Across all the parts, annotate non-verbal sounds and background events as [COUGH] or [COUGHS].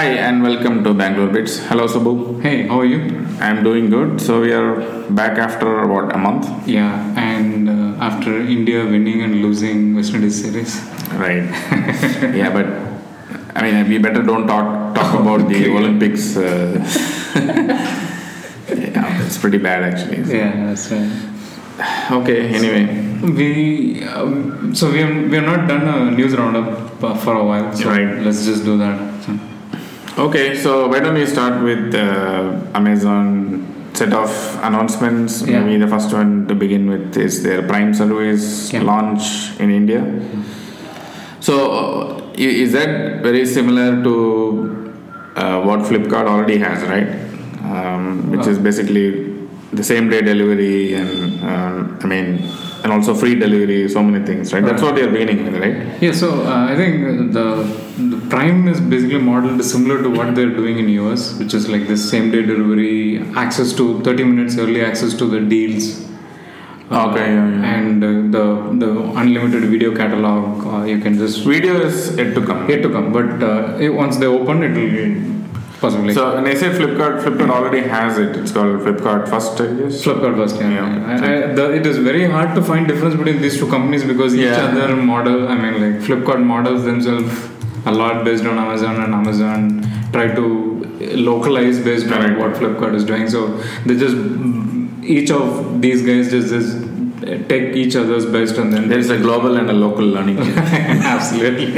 Hi and welcome to Bangalore Bits. Hello Subbu. Hey, how are you? I'm doing good. So we are back after what a month, Yeah, and uh, after India winning and losing West Indies series. right? [LAUGHS] yeah, but I mean we better don't talk talk about the Olympics. Uh, [LAUGHS] yeah, it's pretty bad actually. Yeah, that's right. Okay. Anyway, We um, so we have, we have not done a news roundup for a while, so Right. let's just do that. Okay. So why don't we start with uh, Amazon set of announcements? Yeah. Maybe the first one to begin with is their Prime service Yeah. launch in India. So uh, is that very similar to uh, what Flipkart already has, right? Um, which is basically the same day delivery and um, I mean, and also free delivery, so many things, right? That's what you're beginning with, right? yeah, so uh, I think the the Prime is basically modeled similar to what they're doing in US, which is like this same day delivery, access to 30 minutes early access to the deals. Uh, Okay, yeah, yeah. and uh, the the unlimited video catalog, uh, you can just Video is yet to come. yet to come but uh, it- once they open it will be possibly So when I say Flipkart, Flipkart already has it. It's called Flipkart First, I guess. Flipkart first yeah, Yeah. I, I, the, it is very hard to find difference between these two companies because each other model I mean like Flipkart models themselves a lot based on Amazon and Amazon try to localize based on what Flipkart is doing so they just each of these guys just, just take each other's best and then There is a global and a local learning. [LAUGHS] Absolutely.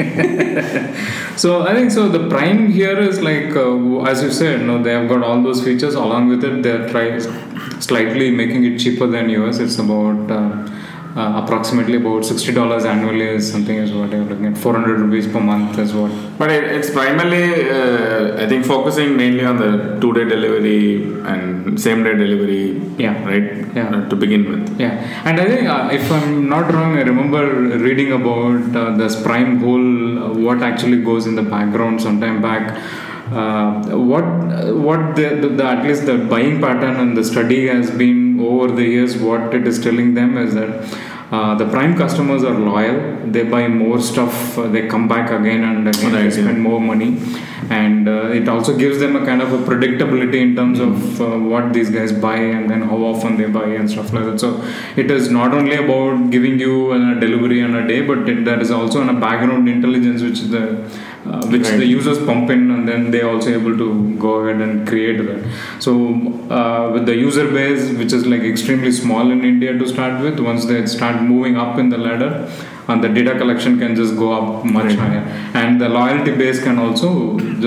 so I think so. The prime here is like, uh, as you said, no, they have got all those features. Along with it, they're trying slightly making it cheaper than US. It's about uh, uh, approximately about sixty dollars annually is something is what you're looking at. Four hundred rupees per month is what. But it, it's primarily, uh, I think, focusing mainly on the two-day delivery and same-day delivery, Yeah. right? Yeah. Uh, to begin with. Yeah, and I think uh, if I'm not wrong, I remember reading about uh, this Prime whole uh, what actually goes in the background sometime back. Uh, what what the, the, the at least the buying pattern and the study has been over the years. What it is telling them is that. Uh, the prime customers are loyal they buy more stuff uh, they come back again and again Right, they spend more money and uh, it also gives them a kind of a predictability in terms of uh, what these guys buy and then how often they buy and stuff like that so it is not only about giving you a delivery on a day but it, there is also a background intelligence which is the uh, which Right. the users pump in and then they are also able to go ahead and create that so uh, with the user base which is like extremely small in india to start with once they start moving up in the ladder and the data collection can just go up much Right. higher and the loyalty base can also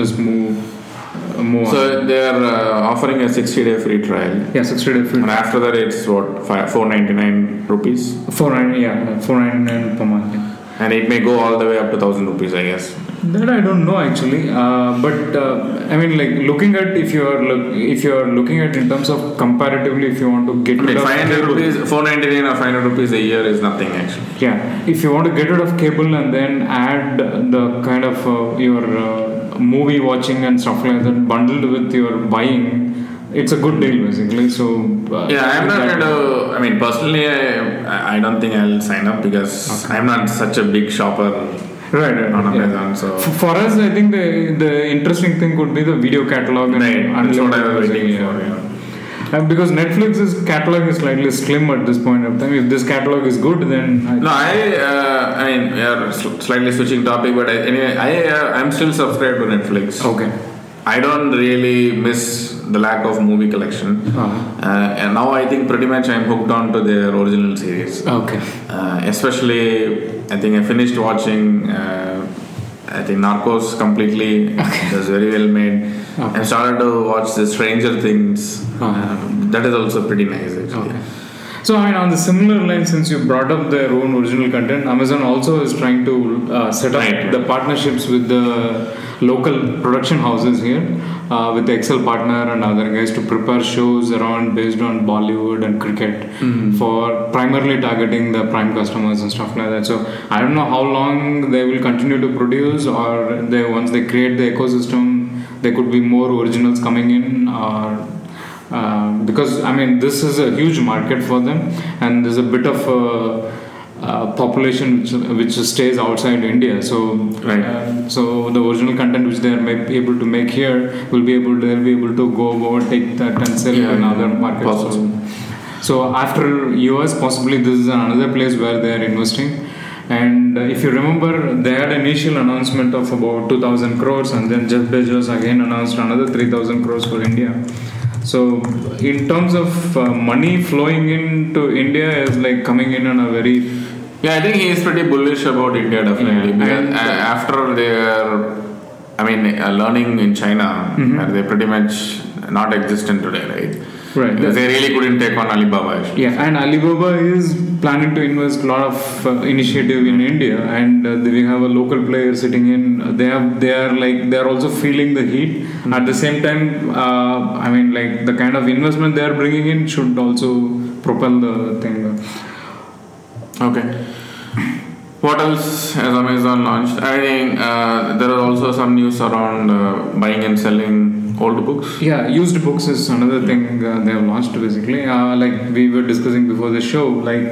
just move more. So they are uh, offering a 60-day free trial. yeah 60 day free And after that, it's what, fi- 499 rupees? 499 yeah 499 per month yeah. And it may go all the way up to 1000 rupees, I guess. That I don't know actually, uh, but uh, I mean, like looking at if you are look, if you are looking at in terms of comparatively, if you want to get I mean, rid of 500 cable- rupees, 499 or 500 rupees a year is nothing actually. yeah, if you want to get rid of cable and then add the kind of uh, your uh, movie watching and stuff like that bundled with your buying, it's a good deal basically. So uh, Yeah, I'm not going to. I mean, personally, I, I don't think I'll sign up because I'm not such a big shopper Right, right, on yeah. So For us, I think the the interesting thing could be the video catalog and Right, that's what I was waiting for, yeah. Uh, because Netflix's catalog is slightly slim at this point of time. If this catalog is good, then I no, I. Uh, I mean, we are slightly switching topic, but I, anyway, I uh, I'm still subscribed to Netflix. okay. I don't really miss the lack of movie collection, Uh-huh. uh, and now I think pretty much I'm hooked on to their original series. Okay. Uh, especially, I think I finished watching. Uh, I think Narcos completely. It was very well made. Okay. I started to watch the Stranger Things. Uh-huh. Uh, that is also pretty nice actually. Okay. So, I mean, on the similar line, since you brought up their own original content, Amazon also is trying to uh, set up right. the partnerships with the local production houses here, uh, with the Excel partner and other guys to prepare shows around based on Bollywood and cricket Mm-hmm. for primarily targeting the prime customers and stuff like that. So, I don't know how long they will continue to produce, or they once they create the ecosystem, there could be more originals coming in, or uh, because I mean this is a huge market for them, and there's a bit of a uh, population which, which stays outside India. So, Right. uh, so the original content which they are able to make here will be able to they'll be able to go over take that and sell Yeah, in yeah. other markets. So, so after US, possibly this is another place where they are investing. And uh, if you remember, they had initial announcement of about 2,000 crores, and then Jeff Bezos again announced another 3,000 crores for India. So, in terms of uh, money flowing into India, is like coming in on a very Yeah, I think he is pretty bullish about India definitely. Yeah, Because, and- uh, after their, I mean, uh, learning in China, Mhm. where they pretty much not existent today, right? right. Because they really couldn't take on Alibaba. actually. Yeah, and Alibaba is planning to invest a lot of uh, initiative in India, and uh, we have a local player sitting in. They have, they are like, they are also feeling the heat. At the same time, uh, I mean, like the kind of investment they are bringing in should also propel the thing. Okay. What else has Amazon launched? I think uh, there are also some news around uh, buying and selling old books. Yeah, used books is another thing uh, they have launched basically. Uh, like we were discussing before the show, like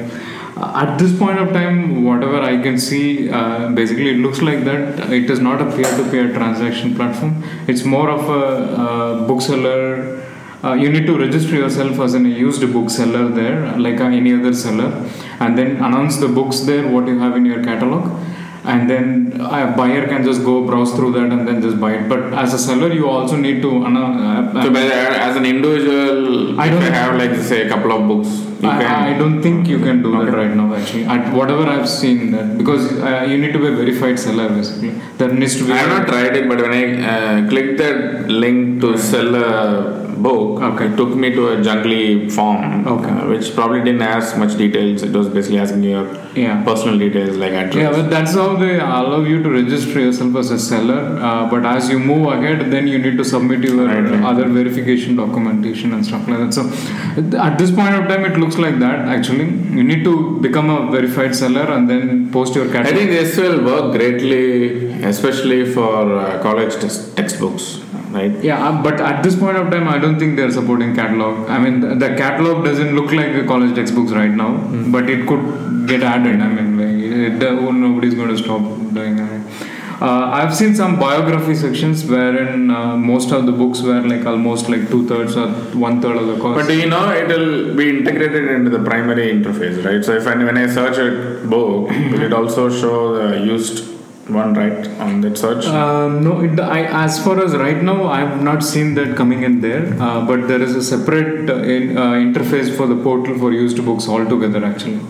uh, at this point of time, whatever I can see, uh, basically it looks like that it is not a peer-to-peer transaction platform. It's more of a bookseller. Uh, you need to register yourself as a used bookseller there, like uh, any other seller, and then announce the books there what you have in your catalog and then a buyer can just go browse through that and then just buy it. But as a seller, you also need to. Uh, So, the, as an individual, I don't- I have like say a couple of books, I. I don't think you can do that right now. Actually, at whatever I've seen that because uh, you need to be a verified seller basically. There needs to be. I have not tried it, but when I uh, clicked that link to sell a book, Okay. took me to a jungly form, Okay. uh, which probably didn't ask much details. It was basically asking your Yeah. personal details like address. Yeah, but that's how they allow you to register yourself as a seller. Uh, but as you move ahead, then you need to submit your Right, right. other verification documentation and stuff like that. So, at this point of time, it looks like that. Actually, you need to become a verified seller and then post your I catalog. think this will work greatly, especially for uh, college text- textbooks, right? Yeah, uh, but at this point of time, I don't think they're supporting catalog. I mean, the, the catalog doesn't look like the college textbooks right now, but it could get added. I mean, like, it, uh, nobody's going to stop doing that. Uh, I've seen some biography sections wherein uh, most of the books were like almost like two thirds or one third of the cost. But do you know it will be integrated into the primary interface, right? So if I, when I search a book, will it also show the used one, right, on that search? Uh, no, it, I, as far as right now, I have not seen that coming in there. Uh, but there is a separate uh, in, uh, interface for the portal for used books altogether, actually.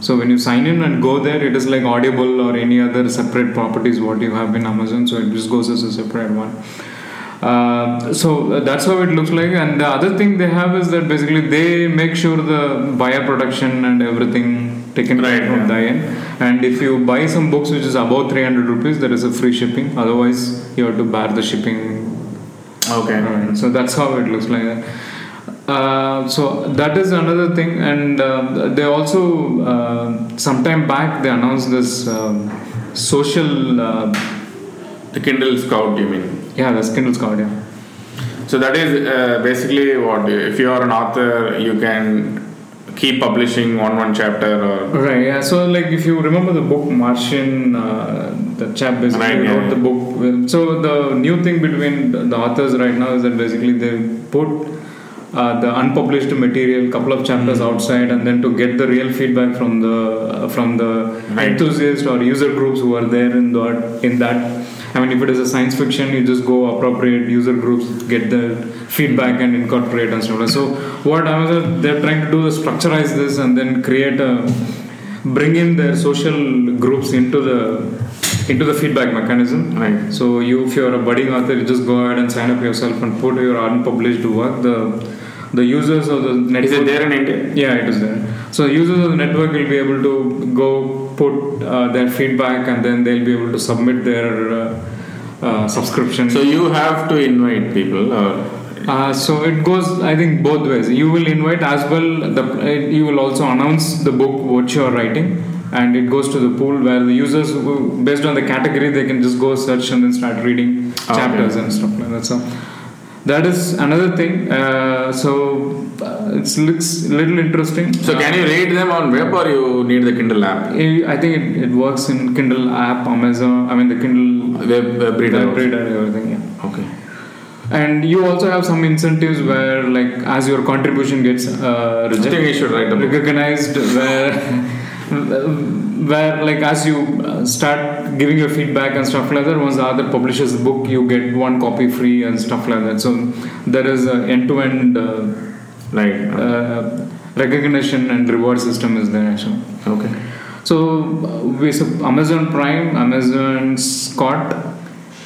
So when you sign in and go there, it is like Audible or any other separate properties what you have in Amazon. So it just goes as a separate one. Uh, so that's how it looks like. And the other thing they have is that basically they make sure the buyer production and everything taken Right, from yeah. the end. And if you buy some books which is above 300 rupees, there is a free shipping. Otherwise, you have to bear the shipping okay. Alright, so that's how it looks like. Uh, so that is another thing, and uh, they also uh, sometime back they announced this um, social, uh, The Kindle Scout, you mean? yeah, the Kindle Scout, yeah. So that is uh, basically what if you are an author, you can keep publishing one one chapter or Right, yeah. So, like, if you remember the book Martian, uh, the chap basically Right, yeah, wrote yeah. the book. So, the new thing between the authors right now is that basically they put uh, the unpublished material, couple of chapters Hmm. outside, and then to get the real feedback from the uh, from the Right. enthusiasts or user groups who are there in that in that. I mean, if it is a science fiction, you just go appropriate user groups, get the feedback and incorporate and stuff. like So, what Amazon they're trying to do is structureize this and then create a bring in their social groups into the into the feedback mechanism. right. So you, if you're a budding author, you just go ahead and sign up yourself and put your unpublished work. The the users of the network. Is it there in India? Yeah, it is there. So users of the network will be able to go put uh, their feedback and then they'll be able to submit their uh, uh, subscription. So you have to invite people Uh, so it goes, I think, both ways. You will invite as well. The you will also announce the book what you are writing, and it goes to the pool where the users, based on the category, they can just go search and then start reading Okay. chapters and stuff like that. So that is another thing uh, so uh, it looks a little interesting So can you read them on web or you need the Kindle app? I think it, it works in Kindle app, Amazon. I mean the Kindle Web, web reader. web reader, everything. Yeah. Okay. And you also have some incentives where, like, as your contribution gets uh, I think rejected, we should write the book. recognized, where, [LAUGHS] where, like, as you uh, start giving your feedback and stuff like that, once the other publishes the book, you get one copy free and stuff like that. So there is an end-to-end uh, Right. uh, recognition and reward system is there actually. okay. So uh, we so Amazon Prime, Amazon Scott,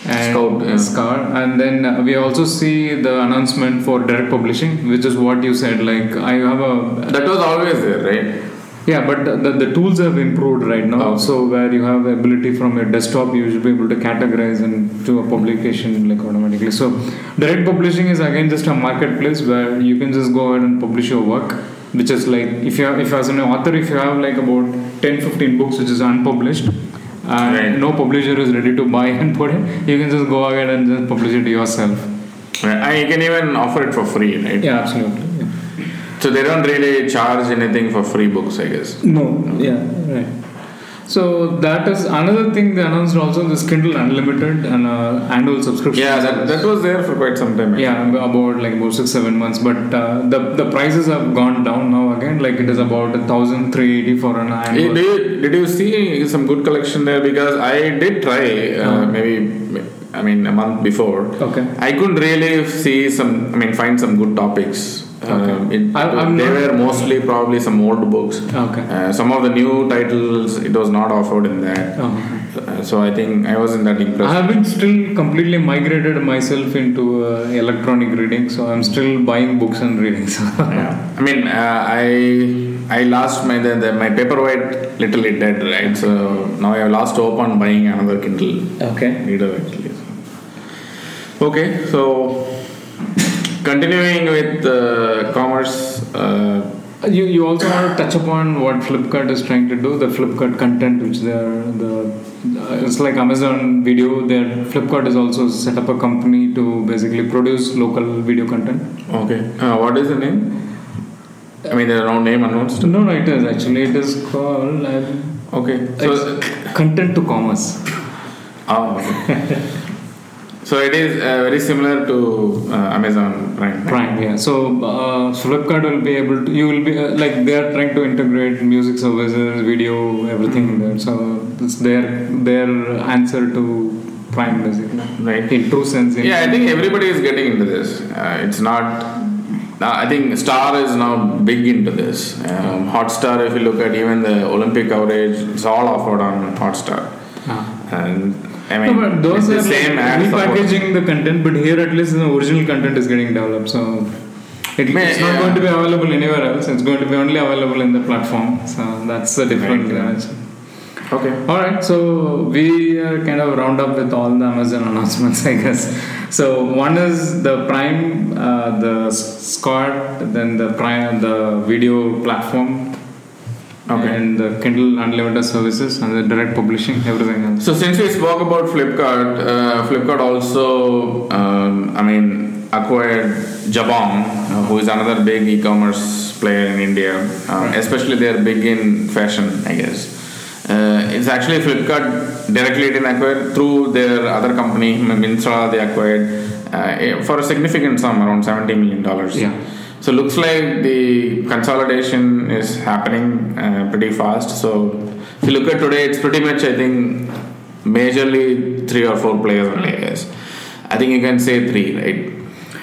and Scout, yeah. And then we also see the announcement for direct publishing, which is what you said. Like I have a That was always there, right? Yeah, but the, the tools have improved right now. Okay. So where you have the ability from your desktop, you should be able to categorize and do a publication like automatically. So direct publishing is again just a marketplace where you can just go ahead and publish your work, which is like if you have, if as an author, if you have like about 10, 15 books which is unpublished. And Right. no publisher is ready to buy and put it. You can just go ahead and just publish it yourself. Right. And you can even offer it for free, right? Yeah, absolutely. So they don't really charge anything for free books, I guess. No, yeah, right. So that is another thing they announced also this Kindle Unlimited and uh, annual subscription. Yeah, that, that was there for quite some time. yeah, about like about six seven months, but uh, the the prices have gone down now again. Like it is about a thousand three eighty for an annual. Did you, did you see some good collection there? Because I did try, uh, Uh-huh. maybe, I mean, a month before. Okay. I couldn't really see some, I mean, find some good topics. Okay. Um, it, I- they were mostly probably some old books. Okay. Uh, some of the new titles, it was not offered in that. Uh-huh. Uh, so I think I was in that impression. I haven't still completely migrated myself into uh, electronic reading, so I'm still buying books and reading. So. yeah. I mean, uh, I I lost my the, the, my paperweight literally dead, right? So now I have lost hope on buying another Kindle Okay. reader actually. Okay, so continuing with uh, commerce. Uh, You, you also want to touch upon what Flipkart is trying to do, the Flipkart content, which they are the uh, it's like Amazon Video. Their Flipkart is also set up a company to basically produce local video content. okay, uh, what is the name? I mean, there are no name announced. No, no, it is actually it is called uh, Okay, so content to commerce. [LAUGHS] oh, okay. So it is uh, very similar to uh, Amazon Prime. Prime, yeah. So, uh, Flipkart will be able to, you will be, uh, like, they are trying to integrate music services, video, everything in there. So, it's their, their answer to Prime, basically. Right. In true sense. in- Yeah, I think everybody is getting into this. Uh, it's not. Uh, I think Star is now big into this. Um, Hotstar, if you look at even the Olympic coverage, it's all offered on Hotstar. Ah. And I No, mean, but those are the same like repackaging the content, but here at least the original content is getting developed. So, it, May- it's not yeah. going to be available anywhere else. It's going to be only available in the platform. So, that's the difference. Right. Okay. All right, so we uh, kind of round up with all the Amazon announcements, [LAUGHS] I guess. So one is the Prime, uh, the Scott, then the Prime, the video platform, Okay. and the Kindle Unlimited services, and the direct publishing, everything else. So since we spoke about Flipkart, uh, Flipkart also, um, I mean, acquired Jabong, uh, who is another big e-commerce player in India. Um, Right. Especially they're big in fashion, I guess. Uh, it's actually Flipkart directly didn't acquire through their other company, Myntra. They acquired uh, for a significant sum, around seventy million dollars. Yeah. So looks like the consolidation is happening uh, pretty fast. So if you look at today, it's pretty much I think majorly three or four players only. Guess. I think you can say three, right?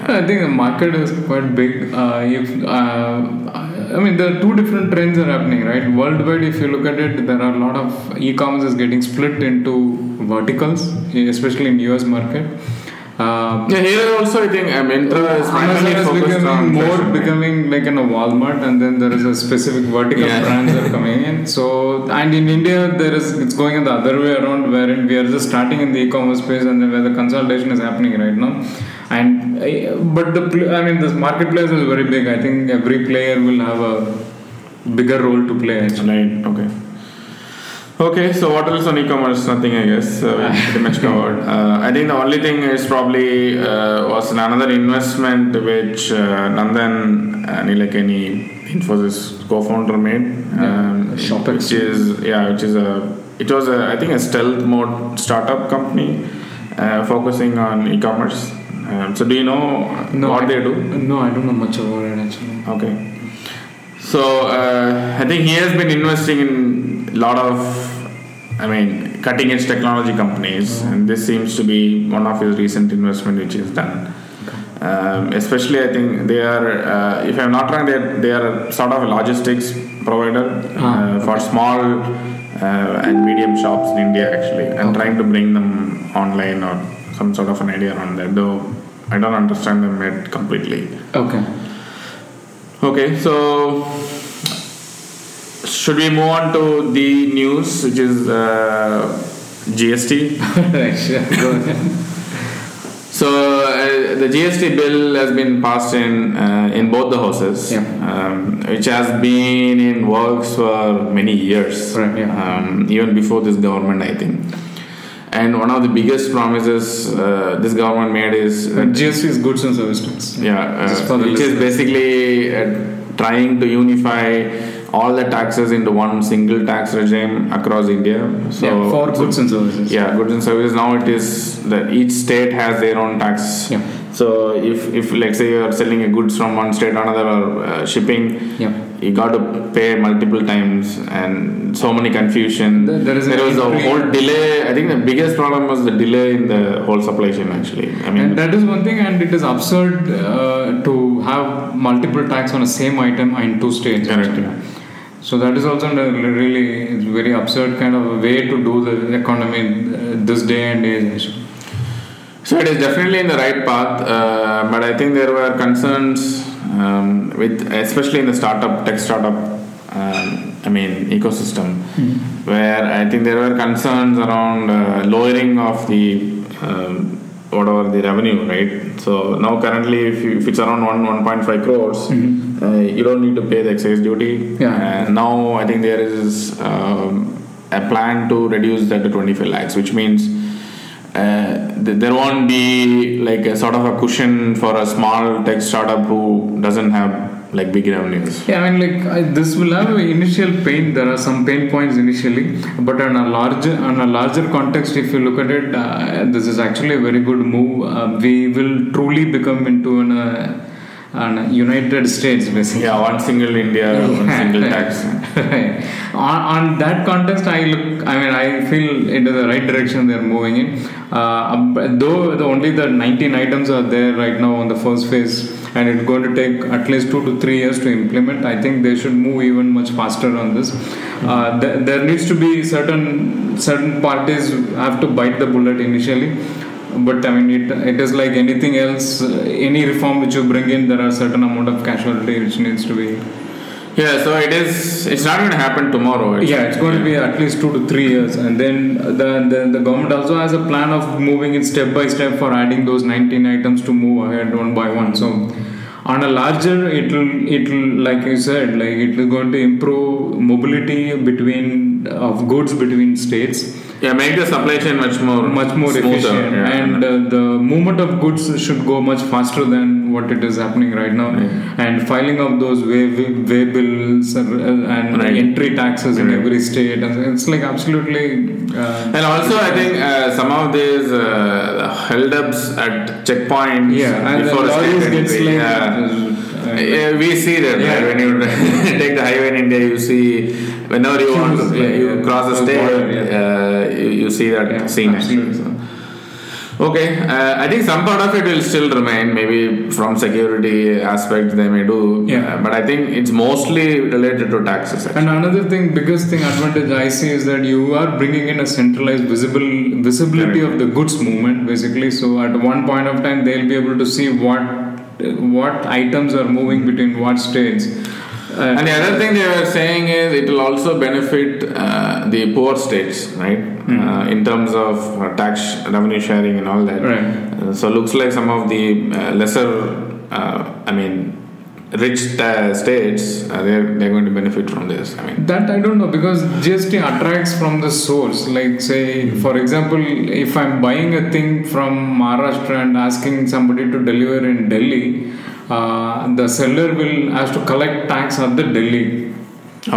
I think the market is quite big. Uh, if uh, I mean, there are two different trends are happening, right? Worldwide, if you look at it, there are a lot of e-commerce is getting split into verticals, especially in US market. Uh, Yeah, here also I think uh, Myntra is Amazon is focused becoming on more fashion, right? becoming like in a Walmart, and then there is a specific vertical Yeah. brands are [LAUGHS] coming in. So, and in India, there is it's going in the other way around, wherein we are just starting in the e-commerce space, and then where the consolidation is happening right now. And uh, but the I mean, this marketplace is very big. I think every player will have a bigger role to play. Actually. Right. Okay. Okay, so what else on e-commerce? Nothing, I guess. Uh, we pretty much covered. Uh, I think the only thing is probably uh, was another investment which uh, Nandan Nilekani, Infosys co-founder, made. Um, ShopX. which is yeah, which is a it was a I think a stealth mode startup company uh, focusing on e-commerce. Um, so do you know what I, they do? No, I don't know much about it actually. Okay. So uh, I think he has been investing in a lot of, I mean, cutting edge technology companies, and this seems to be one of his recent investment which he's done. Um, especially, I think they are, uh, if I'm not wrong, they are, they are sort of a logistics provider Ah, uh, for small uh, and medium shops in India, actually, and trying to bring them online or some sort of an idea on that. Though I don't understand them yet completely. Okay. Okay, so should we move on to the news, which is uh, GST? [LAUGHS] right, sure. Go ahead. So uh, the GST bill has been passed in uh, in both the houses, Yeah. um, which has been in works for many years, Right, yeah. um, even before this government, I think. And one of the biggest promises uh, this government made is uh, GST is goods and services. Yeah, uh, which is basically uh, trying to unify all the taxes into one single tax regime across India. So yeah, for so- goods and services. yeah, goods and services. Now it is that each state has their own tax. Yeah. So if if let's say you are selling a goods from one state to another or uh, shipping, Yeah. you got to pay multiple times and so many confusion. There- there was a whole delay. I think the biggest problem was the delay in the whole supply chain. Actually, I mean. And that is one thing, and it is absurd uh, to have multiple tax on the same item in two states. Correct. So that is also a really very absurd kind of a way to do the economy uh, this day and age. So it is definitely in the right path, uh, but I think there were concerns um, with, especially in the startup tech startup, um, I mean ecosystem, where I think there were concerns around uh, lowering of the um, whatever the revenue, right? So now currently, if, you, if it's around one 1.5 crores, uh, you don't need to pay the excise duty. Yeah. And now I think there is um, a plan to reduce that to 25 lakhs, which means uh, th- there won't be like a sort of a cushion for a small tech startup who doesn't have like big revenues. Yeah, I mean, like I, this will have an initial pain. There are some pain points initially, but on a larger on a larger context, if you look at it, uh, this is actually a very good move. Uh, we will truly become into an, uh, an United States, basically. Yeah, one single India, one single tax. Right. [LAUGHS] on, on that context, I look. I mean, I feel into the right direction they're moving in. Uh, though the only the 19 items are there right now on the first phase, and it's going to take at least two to three years to implement. I think they should move even much faster on this. Uh, there, there needs to be certain certain parties have to bite the bullet initially. But I mean, it, it is like anything else. uh, Any reform which you bring in, there are certain amount of casualty which needs to be Yeah, so it is. It's not going to happen tomorrow. yeah, it's going to be at least two to three years, and then the, the the government also has a plan of moving it step by step for adding those 19 items to move ahead one by one. So, on a larger, it will it will like you said, like it will going to improve mobility between of goods between states, Yeah, make the supply chain much more much more smoother, efficient, yeah. and uh, the movement of goods should go much faster than what it is happening right now. And filing of those way, way bills uh, and Right. entry taxes in every state, and it's like absolutely. Uh, And also, I think uh, some of these uh, held ups at checkpoints yeah, and the before lorries state gets like. yeah. uh, Yeah, we see that Yeah. right? when you [LAUGHS] take the highway in India. You see whenever you want to, Queues, you yeah. cross the state, yeah. uh, you, you see that Yeah, scene. Okay, uh, I think some part of it will still remain. Maybe from security aspects they may do, Yeah. uh, but I think it's mostly related to taxes. actually. And another thing, biggest thing advantage I see is that you are bringing in a centralized visible visibility of the goods movement, basically. So at one point of time, they'll be able to see what what items are moving between what states. Uh, And the other thing they were saying is it will also benefit uh, the poor states, right? Uh, in terms of uh, tax revenue sharing and all that. Right. Uh, so looks like some of the uh, lesser, uh, I mean, rich states uh, they're they're going to benefit from this. I mean, That I don't know because GST attracts from the source. Like, say, for example, if I'm buying a thing from Maharashtra and asking somebody to deliver in Delhi, uh, the seller will has to collect tax at the Delhi.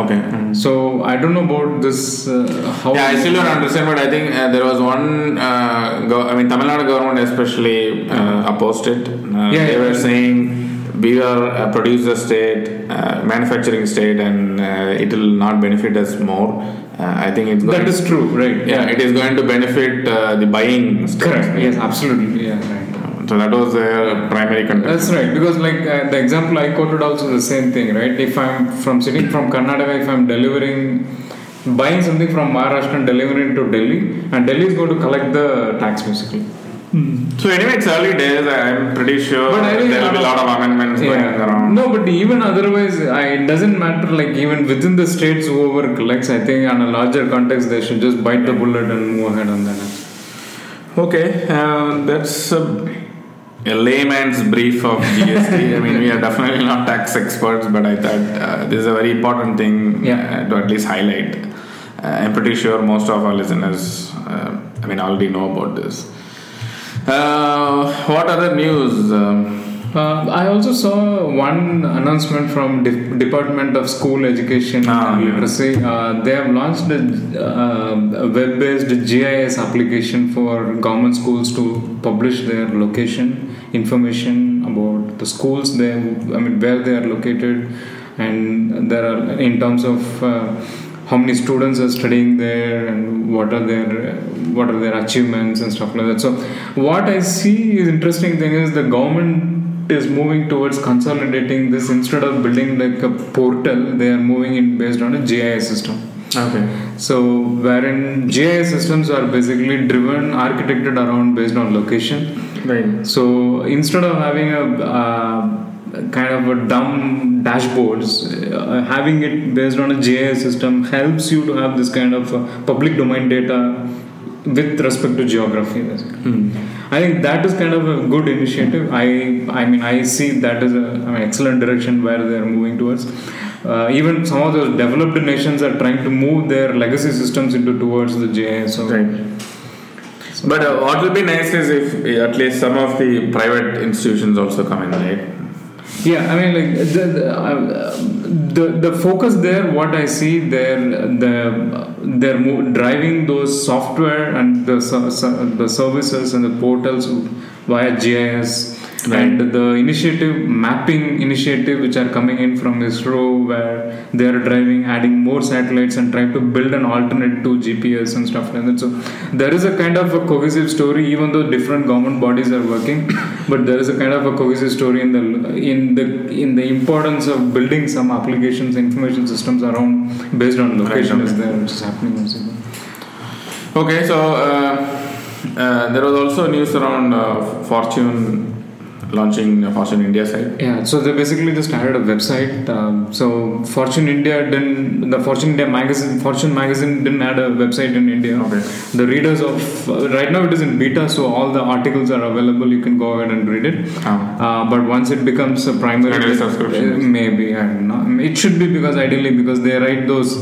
okay. So I don't know about this. Uh, how Yeah, I still don't understand, but I think uh, there was one. Uh, go- I mean, Tamil Nadu government especially uh, opposed it. Uh, Yeah, they yeah. were saying we are a producer state, uh, manufacturing state, and uh, it will not benefit us more. Uh, I think it's. That is true, right? yeah, it is going to benefit uh, the buying. State. correct. Yes, absolutely. Yeah, right. So that was their primary contention. That's right, because like uh, the example I quoted also the same thing, right? If I'm from sitting from Karnataka, if I'm delivering, buying something from Maharashtra and delivering to Delhi, and Delhi is going to collect the tax basically. So anyway, it's early days. I'm pretty sure But there will be a lot of amendments going around. No, but even otherwise, I, it doesn't matter. Like even within the states, whoever collects, I think on a larger context, they should just bite the bullet and move ahead on that. Okay, uh, that's a, a layman's brief of GST. I mean, we are definitely not tax experts, but I thought uh, this is a very important thing Yeah. uh, to at least highlight. Uh, I'm pretty sure most of our listeners, uh, I mean, already know about this. Uh, what other news? Um, Uh, I also saw one announcement from De- Department of School Education Ah, and yeah. Literacy. Uh, they have launched a, uh, a web-based GIS application for government schools to publish their location information about the schools they, I mean, where they are located, and there are in terms of uh, how many students are studying there and what are their what are their achievements and stuff like that. So, what I see is interesting thing is the government is moving towards consolidating this instead of building like a portal they are moving in based on a gis system okay. so wherein gis systems are basically driven architected around based on location Right. so instead of having a uh, kind of a dumb dashboards, uh, having it based on a GIS system helps you to have this kind of uh, public domain data with respect to geography. basically. I think that is kind of a good initiative. I I mean I see that as a mean, excellent direction where they are moving towards. Uh, even some of those developed nations are trying to move their legacy systems into towards the GIS. So Right. But uh, what will be nice is if at least some of the private institutions also come in, right? Yeah, I mean, like the the, uh, the the focus there. What I see there, the they're driving those software and the the services and the portals via GIS. Right. And the initiative mapping initiative which are coming in from ISRO where they are driving adding more satellites and trying to build an alternate to GPS and stuff like that. So there is a kind of a cohesive story even though different government bodies are working, [COUGHS] but there is a kind of a cohesive story in the in the in the importance of building some applications information systems around based on location Right, is there which is happening also. Okay, so uh, uh, there was also news around uh, Fortune launching Fortune India site. Yeah, so they basically just added a website. Um, so Fortune India didn't, the Fortune India magazine, Fortune magazine didn't add a website in India. Okay. The readers of, uh, right now it is in beta, so all the articles are available. You can go ahead and read it. Oh. Uh, but once it becomes a primary, subscription. uh, maybe I don't know. It should be because ideally because they write those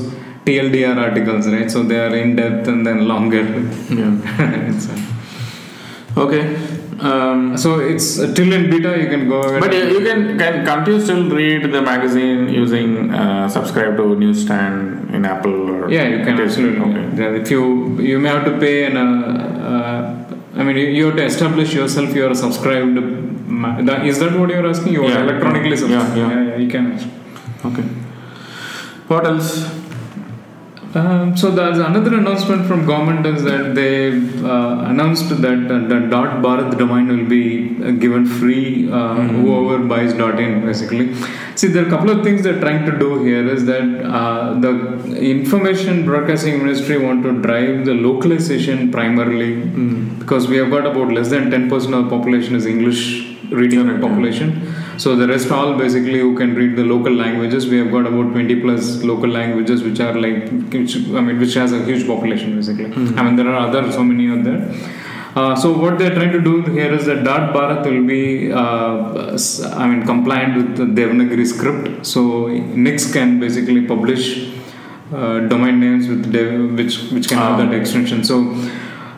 TLDR articles, right? So they are in depth and then longer. Yeah. [LAUGHS] Okay. Um, so it's uh, till in beta. You can go ahead. but you you can, can can't you still read the magazine using uh, subscribe to newsstand in Apple or Yeah, you can absolutely. Okay. Yeah, If you you may have to pay an. Uh, I mean, you, you have to establish yourself. You are subscribed. is that what you are asking? You are Yeah. electronically Yeah, subscribed. yeah. yeah, you can. Okay. What else? Um, so there's another announcement from government is that they uh, announced that uh, the dot Bharat domain will be uh, given free uh, whoever buys dot in basically. See, there are a couple of things they're trying to do here is that uh, the information broadcasting ministry want to drive the localization primarily because we have got about less than 10% of the population is English reading population. yeah. So the rest all basically you can read the local languages. We have got about 20 plus local languages which are like, which, I mean, which has a huge population basically. I mean, there are other so many out there. Uh, so what they're trying to do here is that dot Bharat will be, uh, I mean, compliant with the Devanagari script. So Nix can basically publish uh, domain names with Dev, which which can have Ah. that extension. So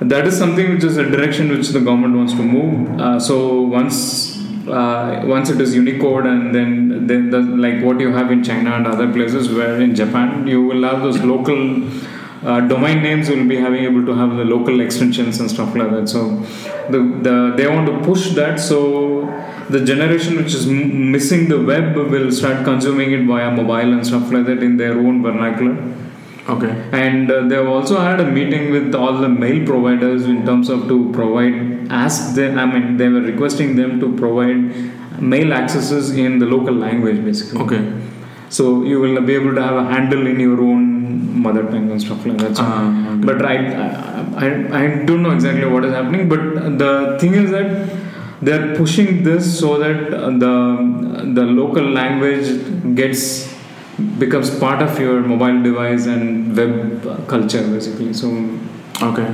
that is something which is a direction which the government wants to move. Uh, so once. Uh, once it is Unicode, and then then the, like what you have in China and other places, where in Japan you will have those local uh, domain names you will be having able to have the local extensions and stuff like that. So the, the they want to push that. So the generation which is m- missing the web will start consuming it via mobile and stuff like that in their own vernacular. Okay. and uh, they have also had a meeting with all the mail providers in terms of to provide ask them i mean they were requesting them to provide mail accesses in the local language basically Okay. so you will be able to have a handle in your own mother tongue and stuff like that. So, Ah, okay. But I, I, I don't know exactly what is happening. But the thing is that they are pushing this so that the the local language gets becomes part of your mobile device and web culture basically. So Okay.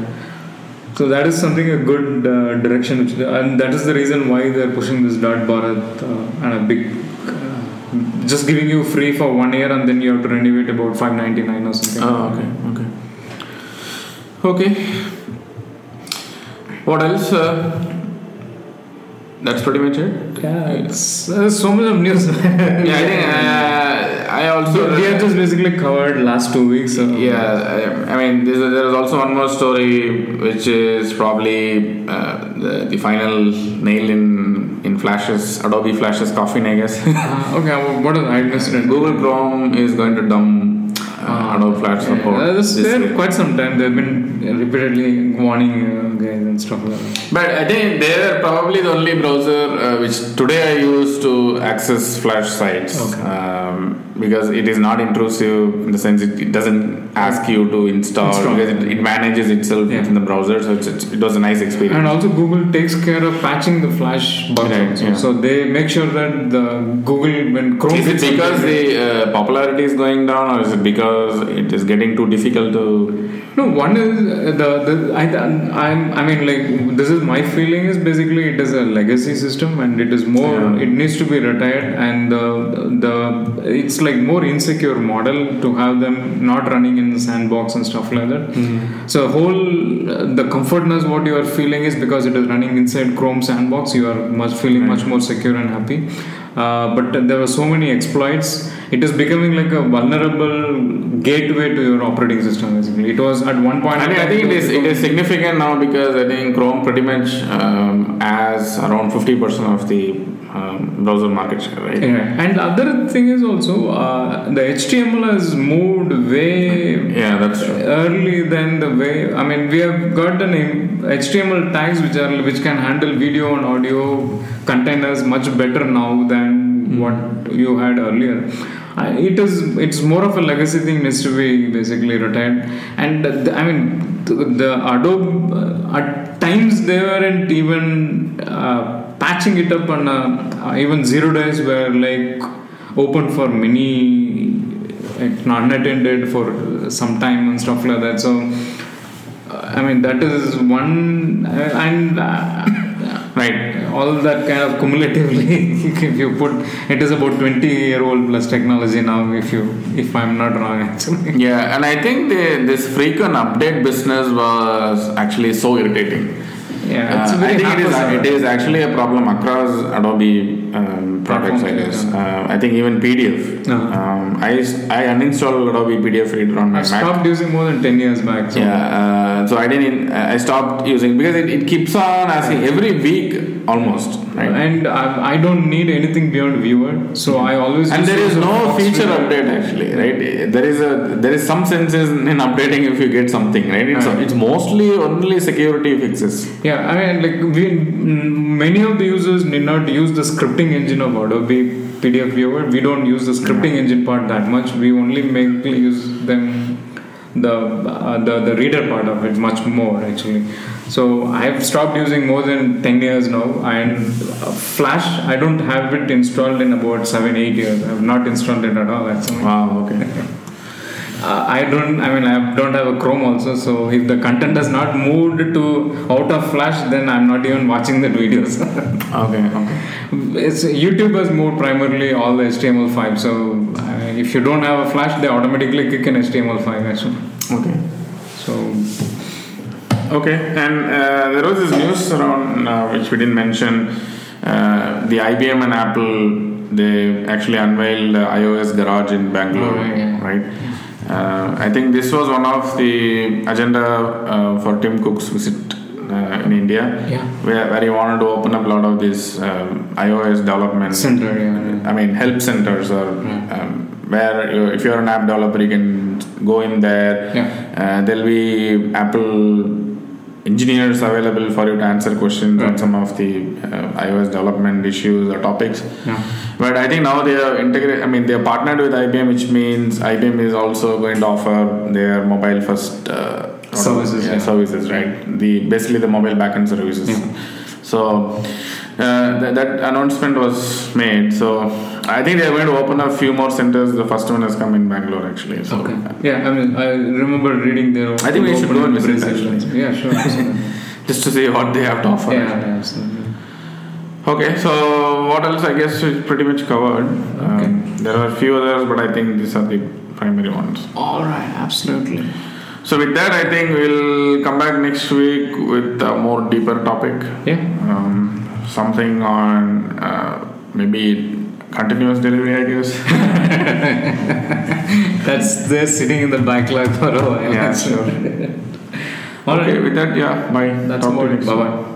So that is something a good uh, direction, which and that is the reason why they are pushing this dot Bharat uh, and a big, uh, just giving you free for one year and then you have to renew it about five ninety nine or something. Oh, okay. Okay. Okay. What else? Uh, that's pretty much it. Yeah, it's there's so much of news. Yeah, I think uh, I also. we have just basically covered last two weeks. So Yeah, I, I mean, there is also one more story which is probably uh, the, the final nail in in Flash's Adobe Flash's coffin, I guess. Uh, okay, well, what is I missed it? Google Chrome is going to dump uh, Adobe Flash support. Uh, this this quite some time. They've been repeatedly warning uh, guys and stuff like that. But I think they're probably the only browser uh, which today I use to access Flash sites Okay. um, because it is not intrusive in the sense it, it doesn't ask you to install, Install. because it, it manages itself Yeah. within the browser. So it's, it's, it was a nice experience. And also Google takes care of patching the Flash bugs Right, yeah. So they make sure that the Google when Chrome is it because the uh, popularity is going down, or is it because it is getting too difficult to? no one is uh, the, the I I'm, I mean like this is my feeling is basically it is a legacy system and it is more Yeah. it needs to be retired and the the it's like more insecure model to have them not running in the sandbox and stuff like that. So whole uh, the comfortness what you are feeling is because it is running inside Chrome sandbox. You are much feeling much more secure and happy. Uh, but there were so many exploits. It is becoming like a vulnerable gateway to your operating system. Basically, it was at one point. I mean, I think it is it is significant now because I think Chrome pretty much um, has around fifty percent of the um, browser market share, right? Yeah. And other thing is also uh, the HTML has moved way Yeah, that's true. early than the way I mean we have got an HTML tags which are which can handle video and audio containers much better now than Hmm. what you had earlier. I it is it's more of a legacy thing needs to be basically retired and the, I mean the, the Adobe uh, at times they weren't even uh, patching it up on uh, even zero days were like open for many like unattended for some time and stuff like that so uh, I mean that is one uh, and uh, Right. all that kind of cumulatively [LAUGHS] if you put it is about 20 year old plus technology now if you if I'm not wrong [LAUGHS] actually Yeah, and I think the, this frequent update business was actually so irritating. Yeah. Uh, I think it is, it is actually a problem across Adobe um, products, I guess. Uh, I think even PDF. Uh-huh. Um, I, I uninstalled Adobe PDF Reader on my I Mac. stopped using more than 10 years back so Yeah, uh, so I didn't. I stopped using because it, it keeps on asking every week almost, right? and I, I don't need anything beyond viewer so I always And there is no feature update actually, right? There is a there is some sense in in updating if you get something, right? It's, Right. it's mostly only security fixes. Yeah, I mean, like we, many of the users need not use the scripting engine of Adobe PDF Viewer. We don't use the scripting engine part that much. We only make use them the uh, the the reader part of it much more actually. So I've stopped using more than ten years now, and uh, Flash I don't have it installed in about seven eight years. I've not installed it at all actually. Wow. Okay. [LAUGHS] uh, I don't. I mean, I don't have a Chrome also. So if the content has not moved to out of Flash, then I'm not even watching the videos. [LAUGHS] Okay, okay. it's YouTube has moved primarily all the HTML5. So uh, if you don't have a Flash, they automatically kick in HTML5 as well. Okay. So Okay, and uh, there was this news around uh, which we didn't mention. Uh, the IBM and Apple they actually unveiled iOS Garage in Bangalore, Oh, yeah. right? Uh, I think this was one of the agenda uh, for Tim Cook's visit uh, in India, Yeah. where, where he wanted to open up a lot of these um, iOS development center, yeah. I mean, help centers or um, where you, if you're an app developer, you can go in there. Yeah. Uh, there'll be Apple engineers available for you to answer questions on some of the uh, iOS development issues or topics. Yeah. But I think now they are integrated. I mean, they are partnered with IBM, which means IBM is also going to offer their MobileFirst uh, Services, yeah. services, right? The basically the mobile backend services. Yeah. So uh, that, that announcement was made. So I think they are going to open a few more centers. The first one has come in Bangalore, actually. So Okay. Yeah, I mean, I remember reading their. I think we should go and visit. Yeah, sure. [LAUGHS] just to see what they have to offer. yeah, yeah, absolutely. Okay, so what else? I guess we pretty much covered. Um, there are a few others, but I think these are the primary ones. All right, absolutely. So with that, I think we'll come back next week with a more deeper topic. Yeah. Um, something on uh, maybe continuous delivery, I guess. [LAUGHS] That's they're sitting in the backlog for a while. Yeah, sure. [LAUGHS] All okay, right. with that, yeah, bye. That's Talk to you next Bye bye.